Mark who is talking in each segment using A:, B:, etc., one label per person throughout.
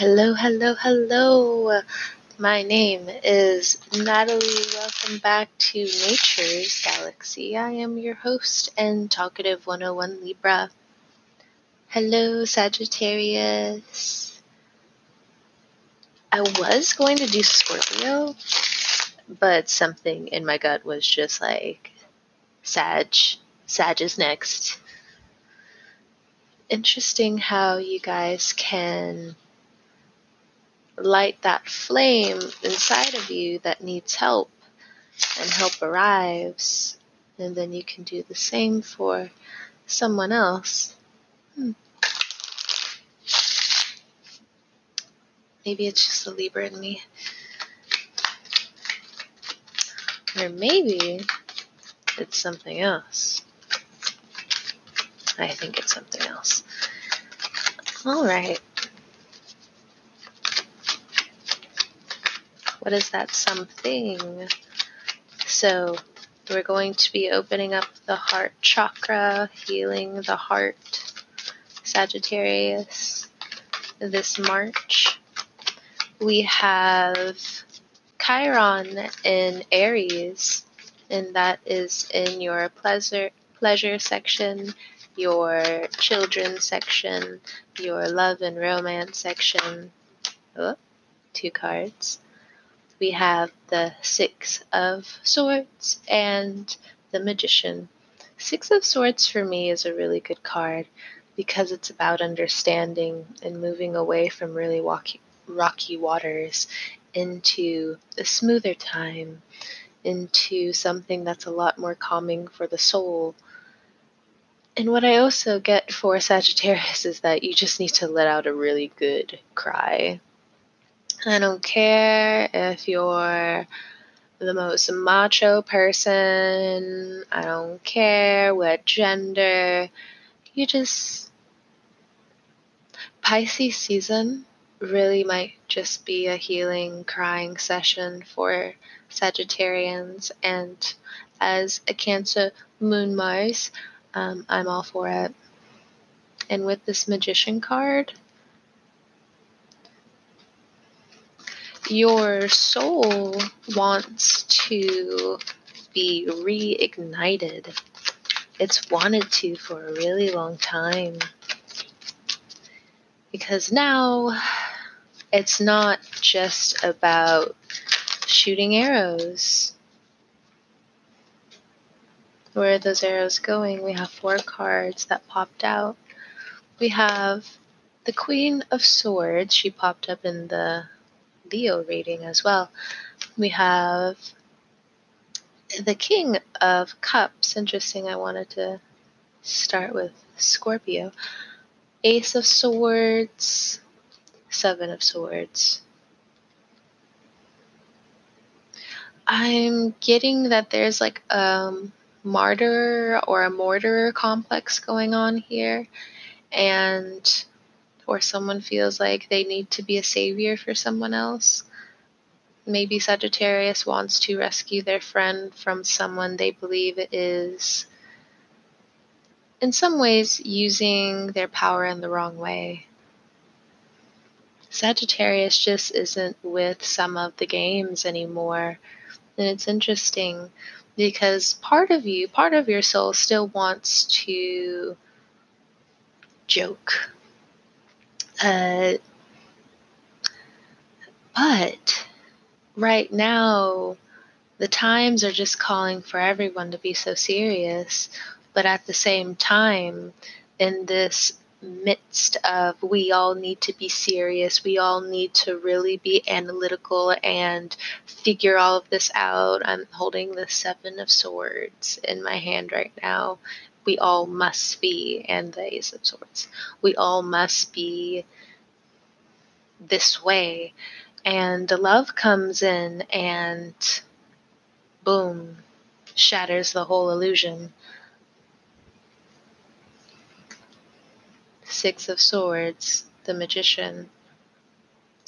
A: Hello, hello, hello. My name is Natalie. Welcome back to Nature's Galaxy. I am your host and talkative 101 Libra. Hello, Sagittarius. I was going to do Scorpio, but something in my gut was just like, Sag. Sag is next. Interesting how you guys can light that flame inside of you that needs help and help arrives. And then you can do the same for someone else. Hmm. Maybe it's just a Libra in me. Or maybe it's something else. I think it's something else. All right. What is that something? So, we're going to be opening up the heart chakra, healing the heart, Sagittarius, this March. We have Chiron in Aries, and that is in your pleasure pleasure section, your children section, your love and romance section. Oh, two cards we have the Six of Swords and the Magician. Six of Swords for me is a really good card because it's about understanding and moving away from really rocky, rocky waters into a smoother time, into something that's a lot more calming for the soul. And what I also get for Sagittarius is that you just need to let out a really good cry. I don't care if you're the most macho person. I don't care what gender. You just. Pisces season really might just be a healing, crying session for Sagittarians. And as a Cancer Moon Mars, um, I'm all for it. And with this Magician card, your soul wants to be reignited. It's wanted to for a really long time. Because now it's not just about shooting arrows. Where are those arrows going? We have four cards that popped out. We have the Queen of Swords. She popped up in the Leo reading as well. We have the King of Cups. Interesting, I wanted to start with Scorpio. Ace of Swords, Seven of Swords. I'm getting that there's like a martyr or a mortar complex going on here. And or someone feels like they need to be a savior for someone else. Maybe Sagittarius wants to rescue their friend from someone they believe is, in some ways, using their power in the wrong way. Sagittarius just isn't with some of the games anymore. And it's interesting because part of you, part of your soul still wants to joke uh, but right now, the times are just calling for everyone to be so serious. But at the same time, in this midst of we all need to be serious, we all need to really be analytical and figure all of this out. I'm holding the Seven of Swords in my hand right now, we all must be, and the Ace of Swords, we all must be this way. And the love comes in and boom, shatters the whole illusion. Six of Swords, the Magician.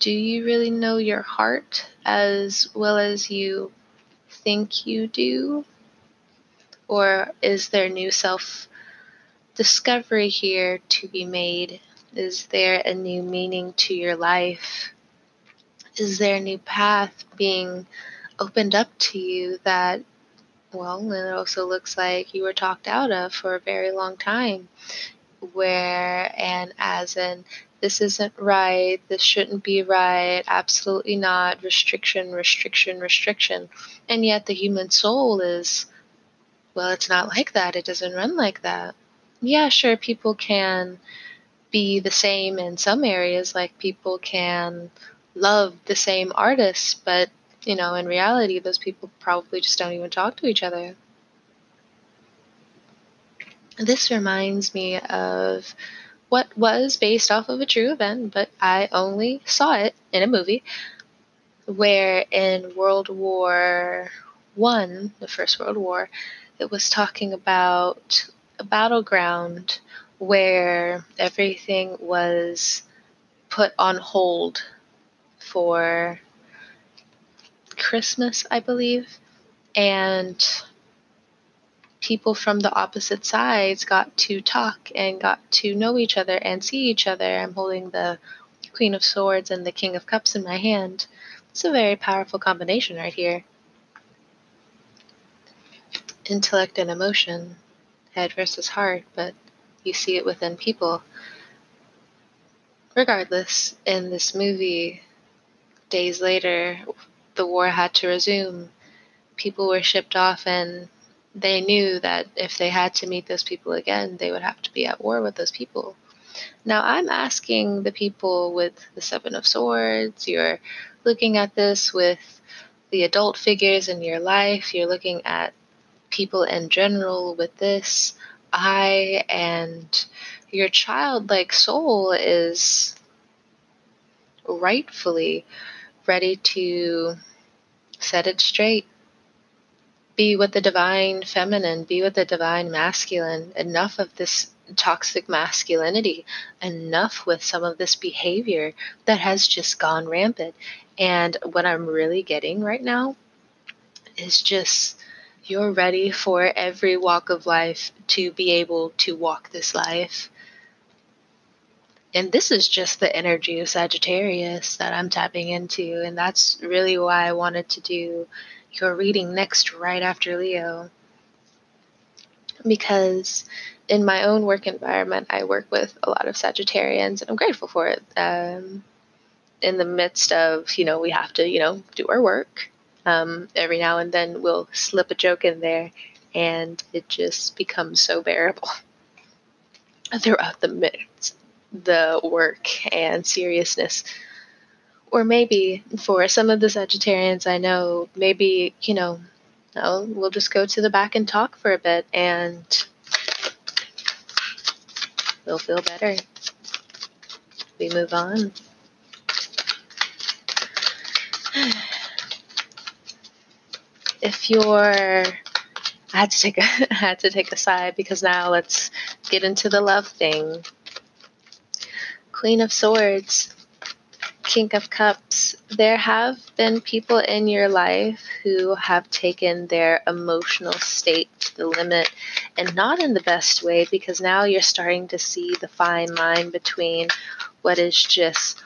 A: Do you really know your heart as well as you think you do? Or is there new self discovery here to be made Is there a new meaning to your life? Is there a new path being opened up to you that, well, it also looks like you were talked out of for a very long time? Where, and as in, this isn't right, this shouldn't be right, absolutely not, restriction, restriction, restriction. And yet the human soul is, well, it's not like that, it doesn't run like that. Yeah, sure, people can be the same in some areas, like people can love the same artists, but you know, in reality, those people probably just don't even talk to each other. This reminds me of what was based off of a true event, but I only saw it in a movie where in World War One, the First World War, it was talking about a battleground where everything was put on hold for Christmas, I believe, and people from the opposite sides got to talk and got to know each other and see each other. I'm holding the Queen of Swords and the King of Cups in my hand. It's a very powerful combination right here. Intellect and emotion, head versus heart, but you see it within people. Regardless, in this movie, days later, the war had to resume. People were shipped off and they knew that if they had to meet those people again, they would have to be at war with those people. Now, I'm asking the people with the Seven of Swords, you're looking at this with the adult figures in your life, you're looking at people in general with this. I and your childlike soul is rightfully ready to set it straight be with the divine feminine, be with the divine masculine. Enough of this toxic masculinity, enough with some of this behavior that has just gone rampant. And what I'm really getting right now is just you're ready for every walk of life to be able to walk this life. And this is just the energy of Sagittarius that I'm tapping into. And that's really why I wanted to do your reading next right after Leo. Because in my own work environment, I work with a lot of Sagittarians, and I'm grateful for it. Um, in the midst of, you know, we have to, you know, do our work. Um, every now and then we'll slip a joke in there, and it just becomes so bearable throughout the midst, the work and seriousness or maybe for some of the Sagittarians I know, maybe, you know, no, we'll just go to the back and talk for a bit and we'll feel better. We move on. If you're I had to take a I had to take a side because now let's get into the love thing. Queen of Swords. King of Cups, there have been people in your life who have taken their emotional state to the limit and not in the best way because now you're starting to see the fine line between what is just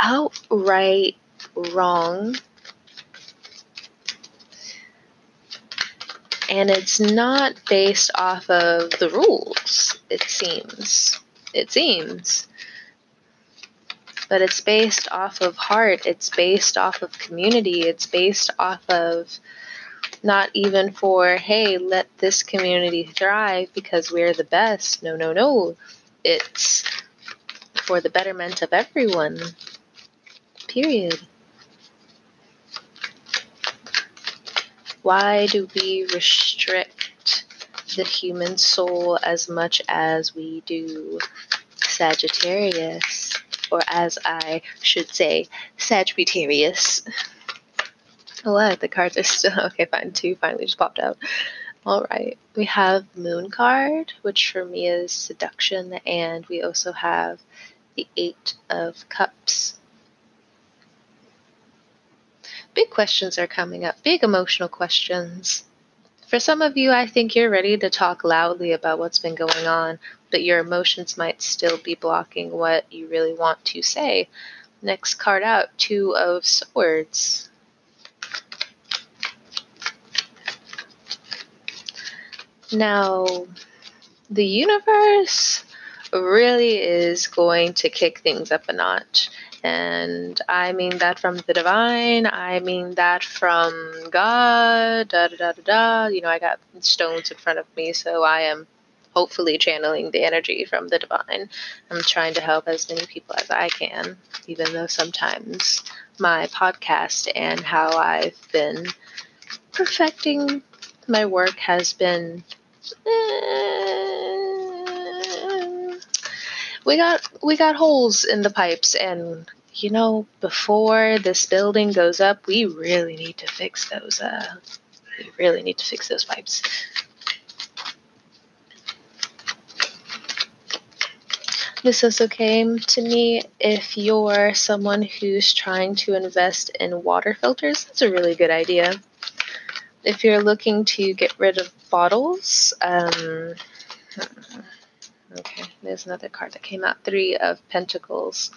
A: outright wrong and it's not based off of the rules, it seems. It seems but it's based off of heart, it's based off of community, it's based off of not even for, hey, let this community thrive because we're the best. No, no, no. It's for the betterment of everyone. Period. Why do we restrict the human soul as much as we do Sagittarius? or as I should say, Sagittarius. Oh? The cards are still okay. Fine, two finally just popped out. All right, we have Moon card, which for me is seduction, and we also have the Eight of Cups. Big questions are coming up, big emotional questions. For some of you, I think you're ready to talk loudly about what's been going on. but your emotions might still be blocking what you really want to say. Next card out, Two of Swords. Now, the universe really is going to kick things up a notch. And I mean that from the divine, I mean that from God, da da da da. You know, I got stones in front of me, so I am hopefully channeling the energy from the divine. I'm trying to help as many people as I can, even though sometimes my podcast and how I've been perfecting my work has been. Eh, we got we got holes in the pipes and you know before this building goes up we really need to fix those uh we really need to fix those pipes. This also came to me if you're someone who's trying to invest in water filters. That's a really good idea. If you're looking to get rid of bottles um, Okay, there's another card that came out. Three of Pentacles.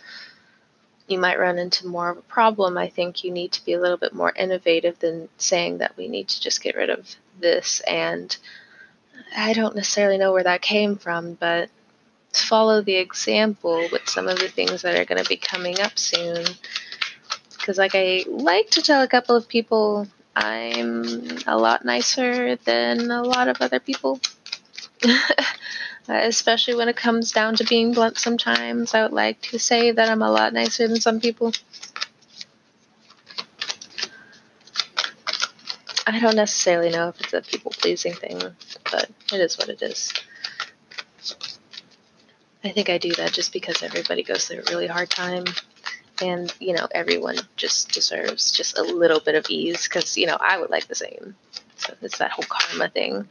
A: You might run into more of a problem. I think you need to be a little bit more innovative than saying that we need to just get rid of this. And I don't necessarily know where that came from, but follow the example with some of the things that are going to be coming up soon. Because, like I like to tell a couple of people, I'm a lot nicer than a lot of other people. Uh, especially when it comes down to being blunt sometimes. I would like to say that I'm a lot nicer than some people. I don't necessarily know if it's a people pleasing thing, but it is what it is. I think I do that just because everybody goes through a really hard time. And, you know, everyone just deserves just a little bit of ease because, you know, I would like the same. So it's that whole karma thing.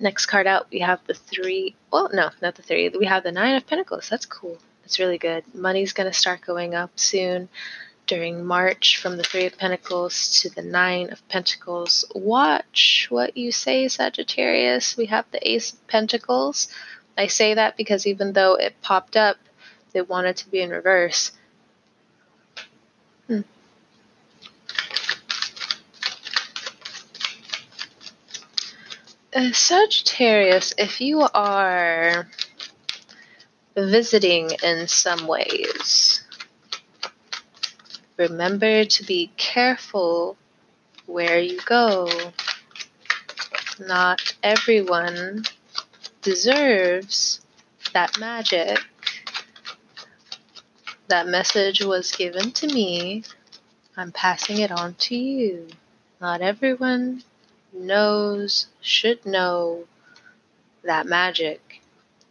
A: Next card out, we have the three. Well, no, not the three. We have the nine of pentacles. That's cool. It's really good. Money's going to start going up soon during March from the Three of Pentacles to the Nine of Pentacles. Watch what you say, Sagittarius. We have the Ace of Pentacles. I say that because even though it popped up, they wanted to be in reverse. Uh, Sagittarius, if you are visiting in some ways, remember to be careful where you go. Not everyone deserves that magic. That message was given to me. I'm passing it on to you. Not everyone knows, should know that magic.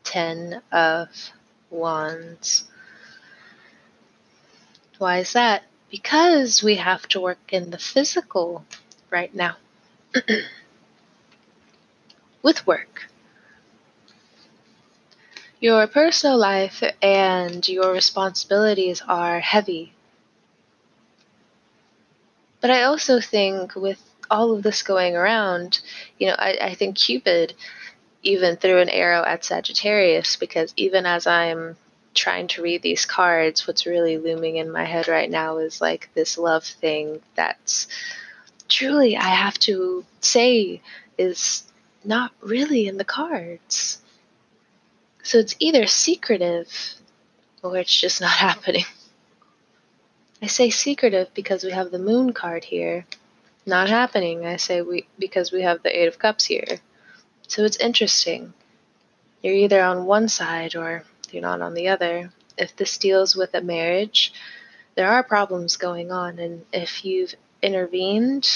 A: Ten of Wands. Why is that? Because we have to work in the physical right now. With work. Your personal life and your responsibilities are heavy. But I also think with all of this going around, you know, I, I think Cupid even threw an arrow at Sagittarius because even as I'm trying to read these cards, what's really looming in my head right now is like this love thing that's truly, I have to say, is not really in the cards. So it's either secretive or it's just not happening. I say secretive because we have the moon card here not happening. I say we because we have the Eight of Cups here. So it's interesting. You're either on one side or you're not on the other. If this deals with a marriage, there are problems going on, and if you've intervened,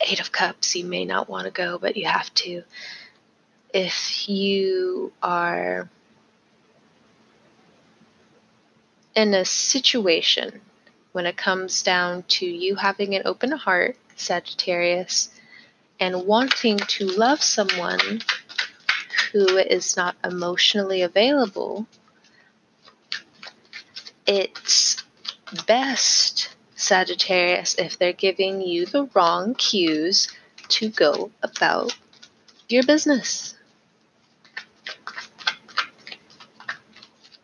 A: Eight of Cups, you may not want to go, but you have to. If you are in a situation when it comes down to you having an open heart, Sagittarius, and wanting to love someone who is not emotionally available, it's best, Sagittarius, if they're giving you the wrong cues to go about your business.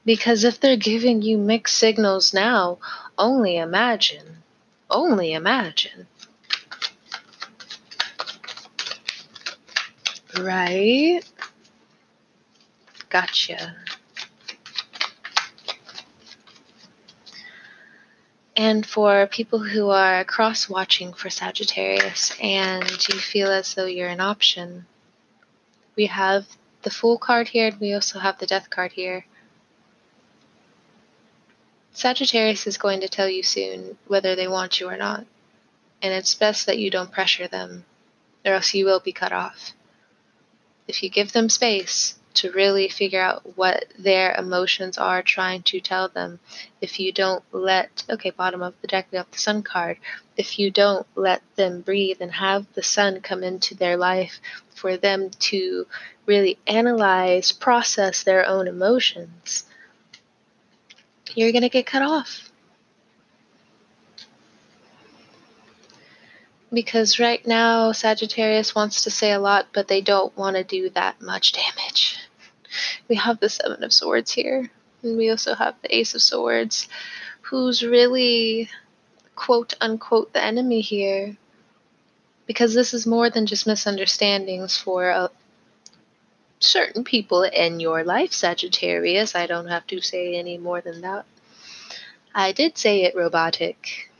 A: Because if they're giving you mixed signals now, only imagine. Only imagine. Right? Gotcha. And for people who are cross watching for Sagittarius and you feel as though you're an option, we have the Fool card here and we also have the Death card here. Sagittarius is going to tell you soon whether they want you or not, and it's best that you don't pressure them, or else you will be cut off. If you give them space, to really figure out what their emotions are trying to tell them. If you don't let, okay, bottom of the deck, we have the sun card. If you don't let them breathe and have the sun come into their life for them to really analyze, process their own emotions, you're going to get cut off. Because right now, Sagittarius wants to say a lot, but they don't want to do that much damage we have the Seven of Swords here, and we also have the Ace of Swords, who's really quote unquote the enemy here. Because this is more than just misunderstandings for uh, certain people in your life, Sagittarius. I don't have to say any more than that. I did say it robotic.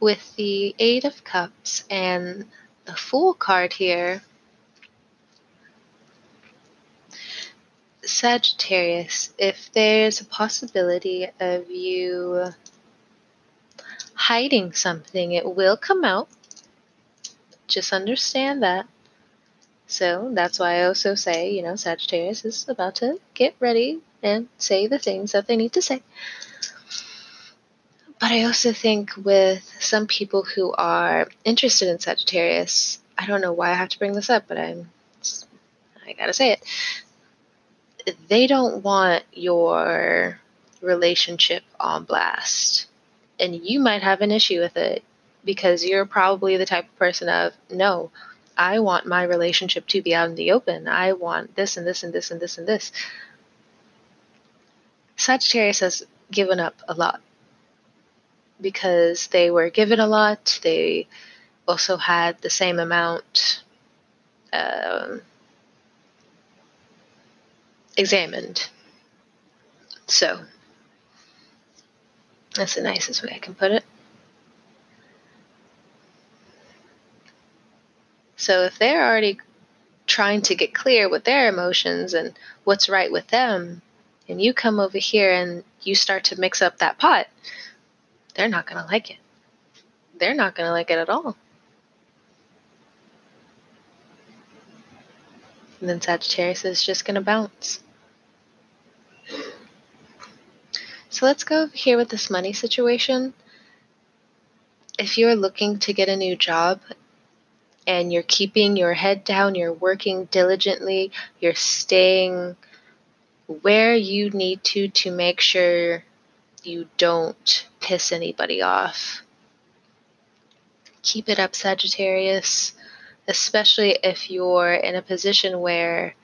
A: With the Eight of Cups and the Fool card here, Sagittarius, if there's a possibility of you hiding something, it will come out. Just understand that. So that's why I also say, you know, Sagittarius is about to get ready and say the things that they need to say. But I also think with some people who are interested in Sagittarius, I don't know why I have to bring this up, but I'm I gotta say it they don't want your relationship on blast. And you might have an issue with it because you're probably the type of person of, no, I want my relationship to be out in the open. I want this and this and this and this and this. Sagittarius has given up a lot because they were given a lot. They also had the same amount. Um, examined. So, that's the nicest way I can put it. So, if they're already trying to get clear with their emotions and what's right with them, and you come over here and you start to mix up that pot, they're not going to like it. They're not going to like it at all. And then Sagittarius is just going to bounce. So let's go over here with this money situation. If you're looking to get a new job and you're keeping your head down, you're working diligently, you're staying where you need to to make sure you don't piss anybody off. Keep it up, Sagittarius especially if you're in a position where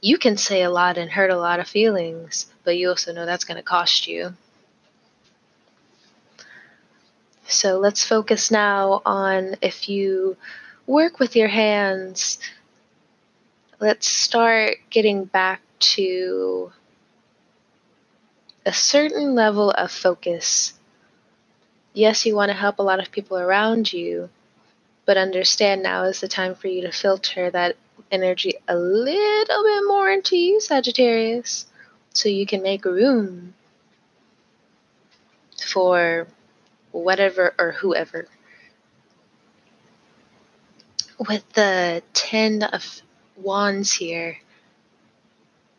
A: you can say a lot and hurt a lot of feelings, but you also know that's going to cost you. So let's focus now on if you work with your hands, let's start getting back to a certain level of focus. Yes, you want to help a lot of people around you, but understand now is the time for you to filter that energy a little bit more into you, Sagittarius, so you can make room for whatever or whoever. With the Ten of Wands here,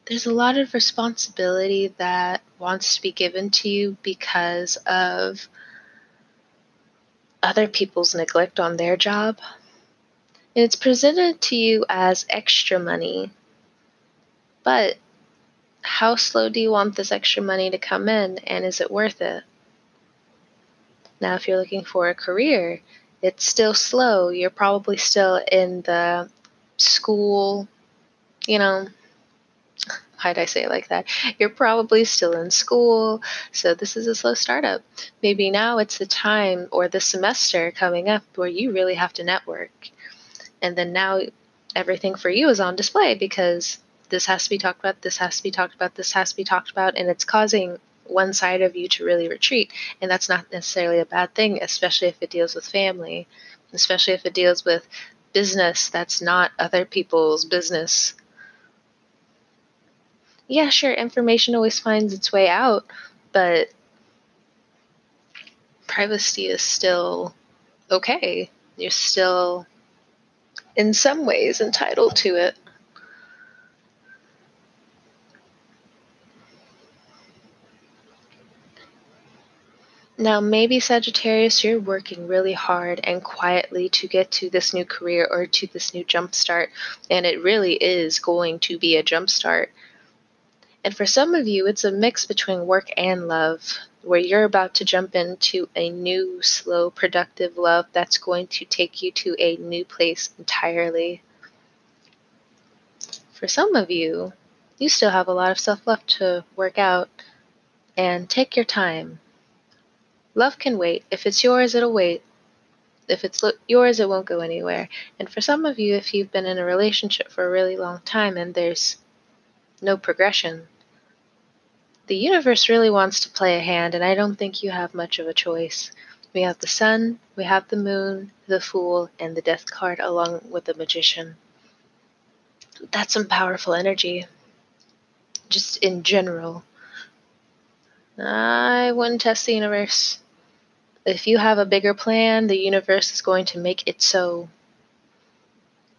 A: there's a lot of responsibility that wants to be given to you because of other people's neglect on their job. And it's presented to you as extra money. But how slow do you want this extra money to come in, and is it worth it? Now, if you're looking for a career, it's still slow. You're probably still in the school, you know, why'd I say it like that? You're probably still in school, so this is a slow startup. Maybe now it's the time or the semester coming up where you really have to network. And then now everything for you is on display because this has to be talked about, this has to be talked about, this has to be talked about, and it's causing one side of you to really retreat. And that's not necessarily a bad thing, especially if it deals with family, especially if it deals with business that's not other people's business yeah, sure, information always finds its way out, but privacy is still okay. You're still, in some ways, entitled to it. Now, maybe Sagittarius, you're working really hard and quietly to get to this new career or to this new jumpstart, and it really is going to be a jumpstart. And for some of you, it's a mix between work and love, where you're about to jump into a new, slow, productive love that's going to take you to a new place entirely. For some of you, you still have a lot of stuff left to work out, and take your time. Love can wait. If it's yours, it'll wait. If it's lo- yours, it won't go anywhere. And for some of you, if you've been in a relationship for a really long time and there's no progression, the universe really wants to play a hand, and I don't think you have much of a choice. We have the sun, we have the moon, the fool, and the death card along with the magician. That's some powerful energy, just in general. I wouldn't test the universe. If you have a bigger plan, the universe is going to make it so.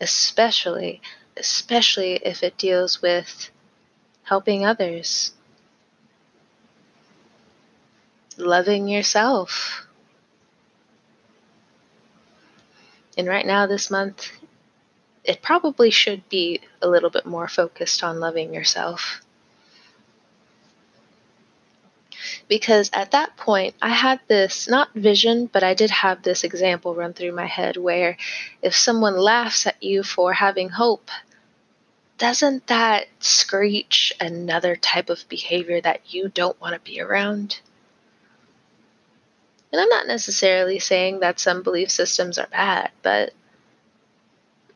A: Especially, especially if it deals with helping others loving yourself. And right now, this month, it probably should be a little bit more focused on loving yourself. Because at that point, I had this not vision, but I did have this example run through my head where if someone laughs at you for having hope, doesn't that screech another type of behavior that you don't want to be around? And I'm not necessarily saying that some belief systems are bad, but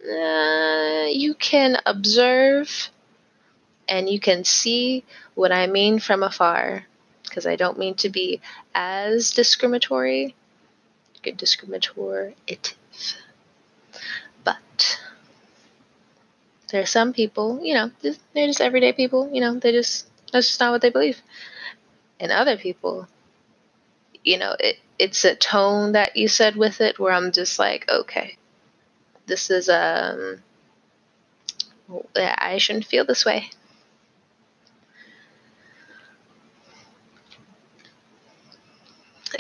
A: uh, you can observe and you can see what I mean from afar, because I don't mean to be as discriminatory. Good discriminative. But there are some people, you know, they're just everyday people, you know, they just, that's just not what they believe. And other people, you know, it, it's a tone that you said with it where I'm just like, okay, this is um, I shouldn't feel this way.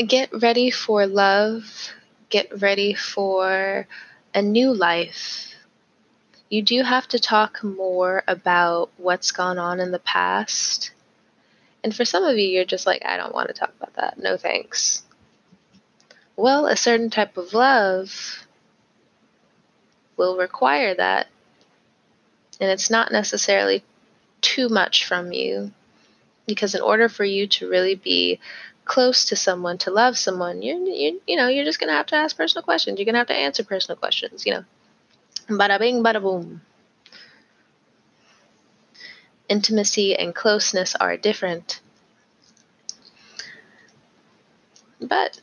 A: Get ready for love. Get ready for a new life. You do have to talk more about what's gone on in the past and for some of you, you're just like, I don't want to talk about that. No thanks. Well, a certain type of love will require that. And it's not necessarily too much from you. Because in order for you to really be close to someone, to love someone, you you you know, you're just gonna have to ask personal questions. You're gonna have to answer personal questions, you know. Bada bing, bada boom intimacy and closeness are different. But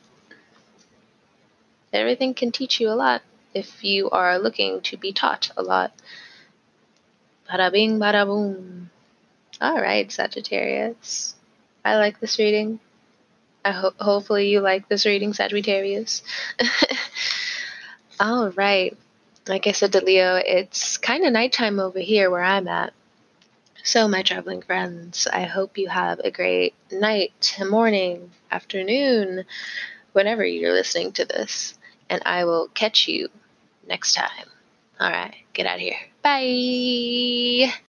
A: everything can teach you a lot if you are looking to be taught a lot. Bada bing, bada boom. All right, Sagittarius. I like this reading. I ho- hopefully you like this reading, Sagittarius. All right. Like I said to Leo, it's kind of nighttime over here where I'm at. So, my traveling friends, I hope you have a great night, morning, afternoon, whenever you're listening to this. And I will catch you next time. All right, get out of here. Bye.